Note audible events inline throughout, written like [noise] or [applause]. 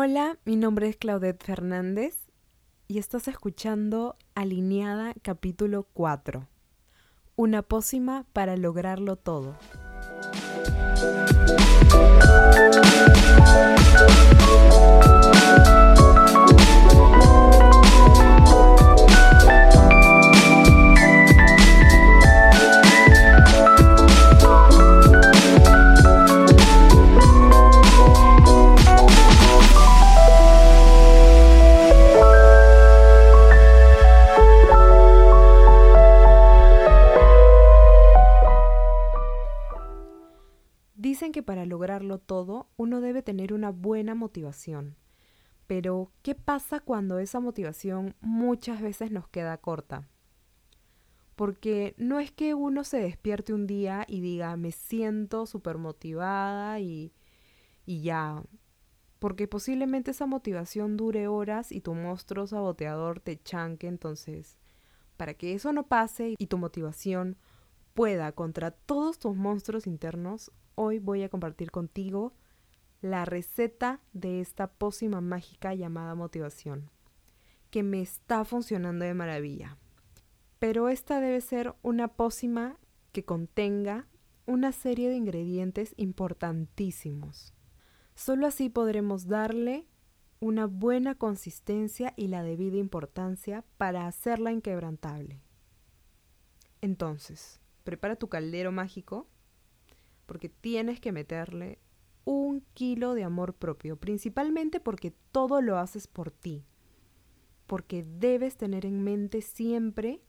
Hola, mi nombre es Claudette Fernández y estás escuchando Alineada capítulo 4. Una pócima para lograrlo todo. Para lograrlo todo uno debe tener una buena motivación. Pero, ¿qué pasa cuando esa motivación muchas veces nos queda corta? Porque no es que uno se despierte un día y diga, me siento súper motivada y, y ya. Porque posiblemente esa motivación dure horas y tu monstruo saboteador te chanque. Entonces, para que eso no pase y tu motivación pueda contra todos tus monstruos internos, hoy voy a compartir contigo la receta de esta pócima mágica llamada motivación, que me está funcionando de maravilla. Pero esta debe ser una pócima que contenga una serie de ingredientes importantísimos. Solo así podremos darle una buena consistencia y la debida importancia para hacerla inquebrantable. Entonces, prepara tu caldero mágico porque tienes que meterle un kilo de amor propio, principalmente porque todo lo haces por ti, porque debes tener en mente siempre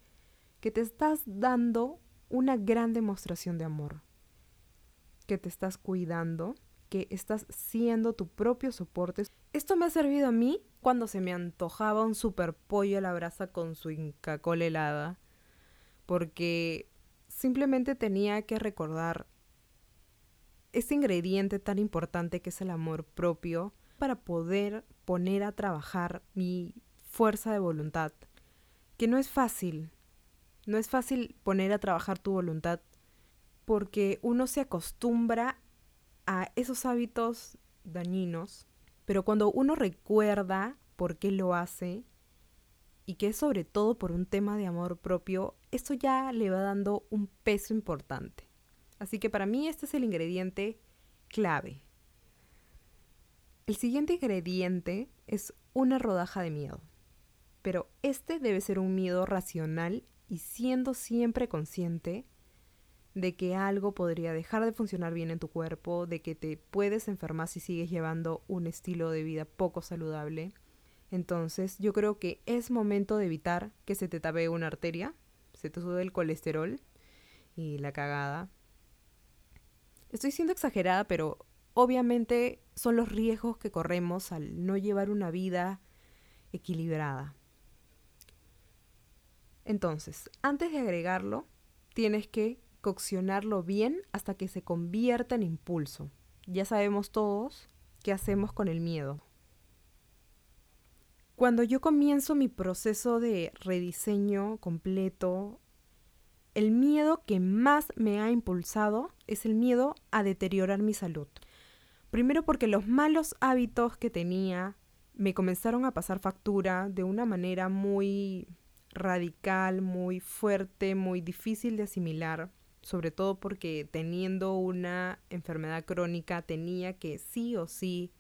que te estás dando una gran demostración de amor, que te estás cuidando, que estás siendo tu propio soporte. Esto me ha servido a mí cuando se me antojaba un super pollo a la brasa con su Inca helada, porque simplemente tenía que recordar ese ingrediente tan importante que es el amor propio para poder poner a trabajar mi fuerza de voluntad, que no es fácil, no es fácil poner a trabajar tu voluntad porque uno se acostumbra a esos hábitos dañinos, pero cuando uno recuerda por qué lo hace y que es sobre todo por un tema de amor propio, eso ya le va dando un peso importante. Así que para mí este es el ingrediente clave. El siguiente ingrediente es una rodaja de miedo. Pero este debe ser un miedo racional y siendo siempre consciente de que algo podría dejar de funcionar bien en tu cuerpo, de que te puedes enfermar si sigues llevando un estilo de vida poco saludable. Entonces yo creo que es momento de evitar que se te tape una arteria, se te sube el colesterol y la cagada, Estoy siendo exagerada, pero obviamente son los riesgos que corremos al no llevar una vida equilibrada. Entonces, antes de agregarlo, tienes que coccionarlo bien hasta que se convierta en impulso. Ya sabemos todos qué hacemos con el miedo. Cuando yo comienzo mi proceso de rediseño completo el miedo que más me ha impulsado es el miedo a deteriorar mi salud. Primero porque los malos hábitos que tenía me comenzaron a pasar factura de una manera muy radical, muy fuerte, muy difícil de asimilar, sobre todo porque teniendo una enfermedad crónica tenía que sí o sí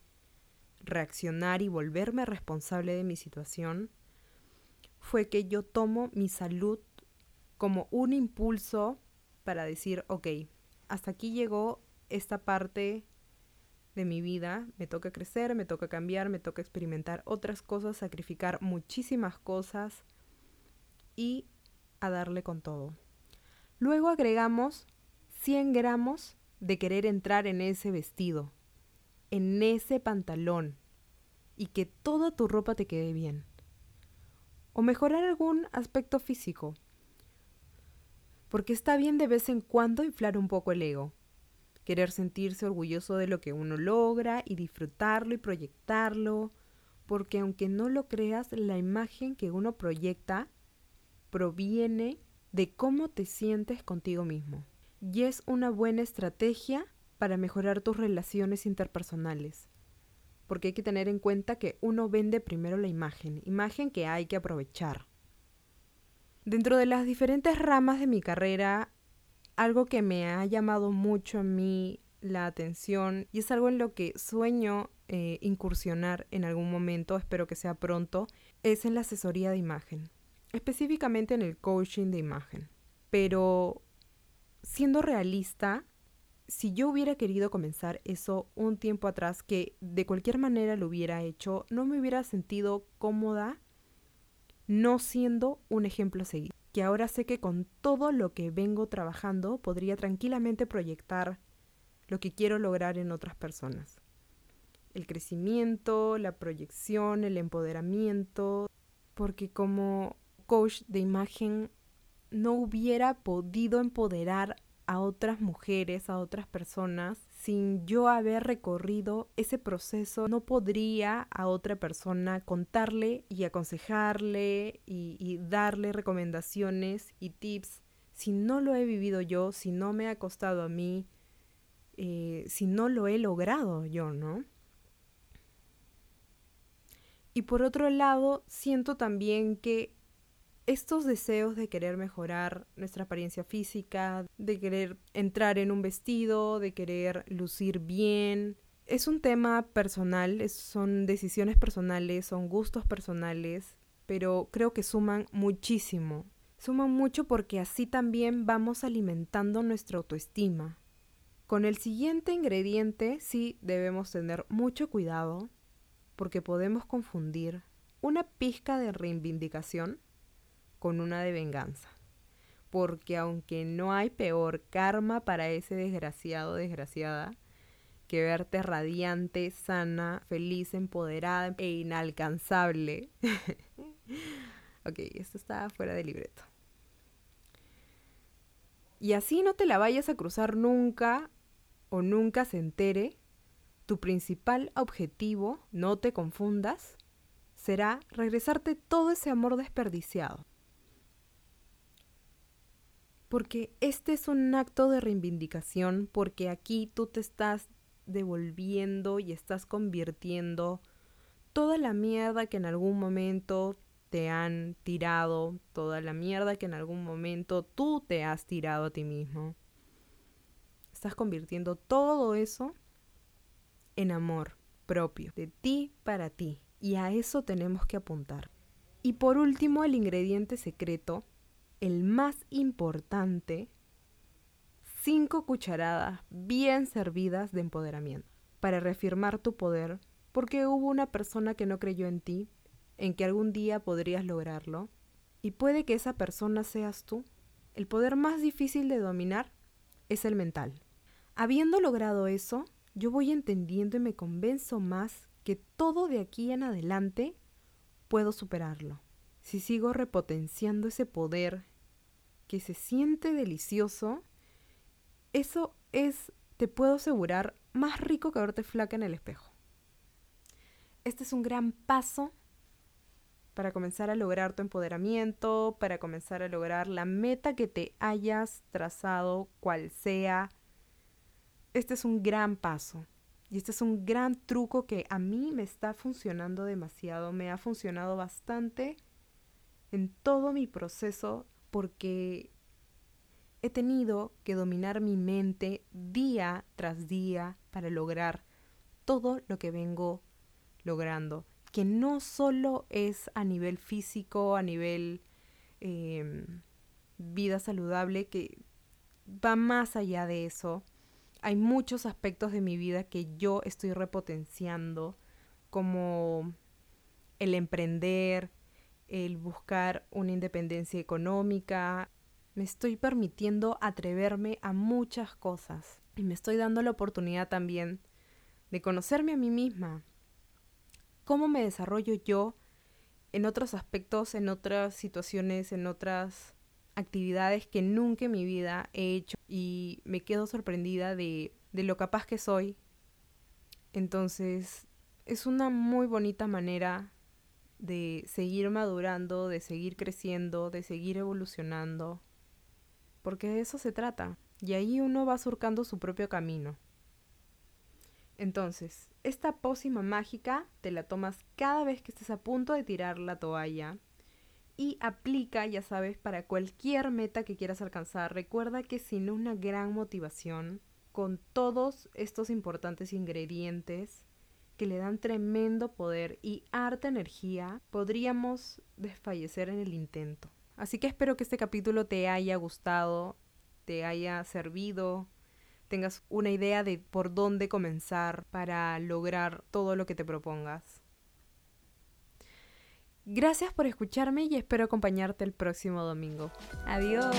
reaccionar y volverme responsable de mi situación, fue que yo tomo mi salud como un impulso para decir, ok, hasta aquí llegó esta parte de mi vida, me toca crecer, me toca cambiar, me toca experimentar otras cosas, sacrificar muchísimas cosas y a darle con todo. Luego agregamos 100 gramos de querer entrar en ese vestido, en ese pantalón y que toda tu ropa te quede bien. O mejorar algún aspecto físico, porque está bien de vez en cuando inflar un poco el ego, querer sentirse orgulloso de lo que uno logra y disfrutarlo y proyectarlo, porque aunque no lo creas, la imagen que uno proyecta proviene de cómo te sientes contigo mismo. Y es una buena estrategia para mejorar tus relaciones interpersonales. porque hay que tener en cuenta que uno vende primero la imagen, imagen que hay que aprovechar. Dentro de las diferentes ramas de mi carrera, algo que me ha llamado mucho a mí la atención y es algo en lo que sueño eh, incursionar en algún momento, espero que sea pronto, es en la asesoría de imagen, específicamente en el coaching de imagen. Pero siendo realista, si yo hubiera querido comenzar eso un tiempo atrás, que de cualquier manera lo hubiera hecho, no me hubiera sentido cómoda no siendo un ejemplo a seguir. Que ahora sé que con todo lo que vengo trabajando podría tranquilamente proyectar lo que quiero lograr en otras personas. El crecimiento, la proyección, el empoderamiento, porque como coach de imagen no hubiera podido empoderar a otras mujeres, a otras personas, sin yo haber recorrido ese proceso, no podría a otra persona contarle y aconsejarle y, darle recomendaciones y tips si no lo he vivido yo, si no me ha costado a mí, eh, si no lo he logrado yo, ¿no? Y por otro lado, siento también que estos deseos de querer mejorar nuestra apariencia física, de querer entrar en un vestido, de querer lucir bien, es un tema personal, son decisiones personales, son gustos personales, pero creo que suman muchísimo. Suman mucho porque así también vamos alimentando nuestra autoestima. Con el siguiente ingrediente sí debemos tener mucho cuidado porque podemos confundir una pizca de reivindicación con una de venganza. Porque aunque no hay peor karma para ese desgraciado desgraciada que verte radiante, sana, feliz, empoderada e inalcanzable. [laughs] ok, esto está fuera de libreto. Y así no te la vayas a cruzar nunca o nunca se entere, tu principal objetivo, no te confundas, será regresarte todo ese amor desperdiciado porque este es un acto de reivindicación, porque aquí tú te estás devolviendo y estás convirtiendo toda la mierda que en algún momento te han tirado, toda la mierda que en algún momento tú te has tirado a ti mismo. Estás convirtiendo todo eso en amor propio, de ti para ti. Y a eso tenemos que apuntar. Y por último, el ingrediente secreto el más importante, cinco cucharadas bien servidas de empoderamiento para reafirmar tu poder porque hubo una persona que no creyó en ti, en que algún día podrías lograrlo, y puede que esa persona seas tú. El poder más difícil de dominar es el mental. Habiendo logrado eso, yo voy entendiendo y me convenzo más que todo de aquí en adelante puedo superarlo. Si sigo repotenciando ese poder que se siente delicioso, eso es, te puedo asegurar, más rico que verte flaca en el espejo. Este es un gran paso para comenzar a lograr tu empoderamiento, para comenzar a lograr la meta que te hayas trazado, cual sea. Este es un gran paso. Y este es un gran truco que a mí me está funcionando demasiado, me ha funcionado bastante en todo mi proceso porque he tenido que dominar mi mente día tras día para lograr todo lo que vengo logrando, que no solo es a nivel físico, a nivel em, vida saludable, que va más allá de eso. Hay muchos aspectos de mi vida que yo estoy repotenciando, como el emprender, el buscar una independencia económica. Me estoy permitiendo atreverme a muchas cosas y me estoy dando la oportunidad también de conocerme a mí misma. ¿Cómo me desarrollo yo en otros aspectos, en otras situaciones, en otras actividades que nunca en mi vida he hecho y me quedo sorprendida de, de lo capaz que soy. Entonces, es una muy bonita manera de seguir madurando, de seguir creciendo, de seguir evolucionando, porque de eso se trata, y ahí uno va surcando su propio camino. Entonces, esta pócima mágica te la tomas cada vez que estés a punto de tirar la toalla y aplica, ya sabes, para cualquier meta que quieras alcanzar. Recuerda que sin una gran motivación, con todos estos importantes ingredientes que le dan tremendo poder y harta energía, podríamos desfallecer en el intento. Así que espero que este capítulo te haya gustado, te haya servido, tengas una idea de por dónde comenzar para lograr todo lo que te propongas. Gracias por escucharme y espero acompañarte el próximo domingo. Adiós.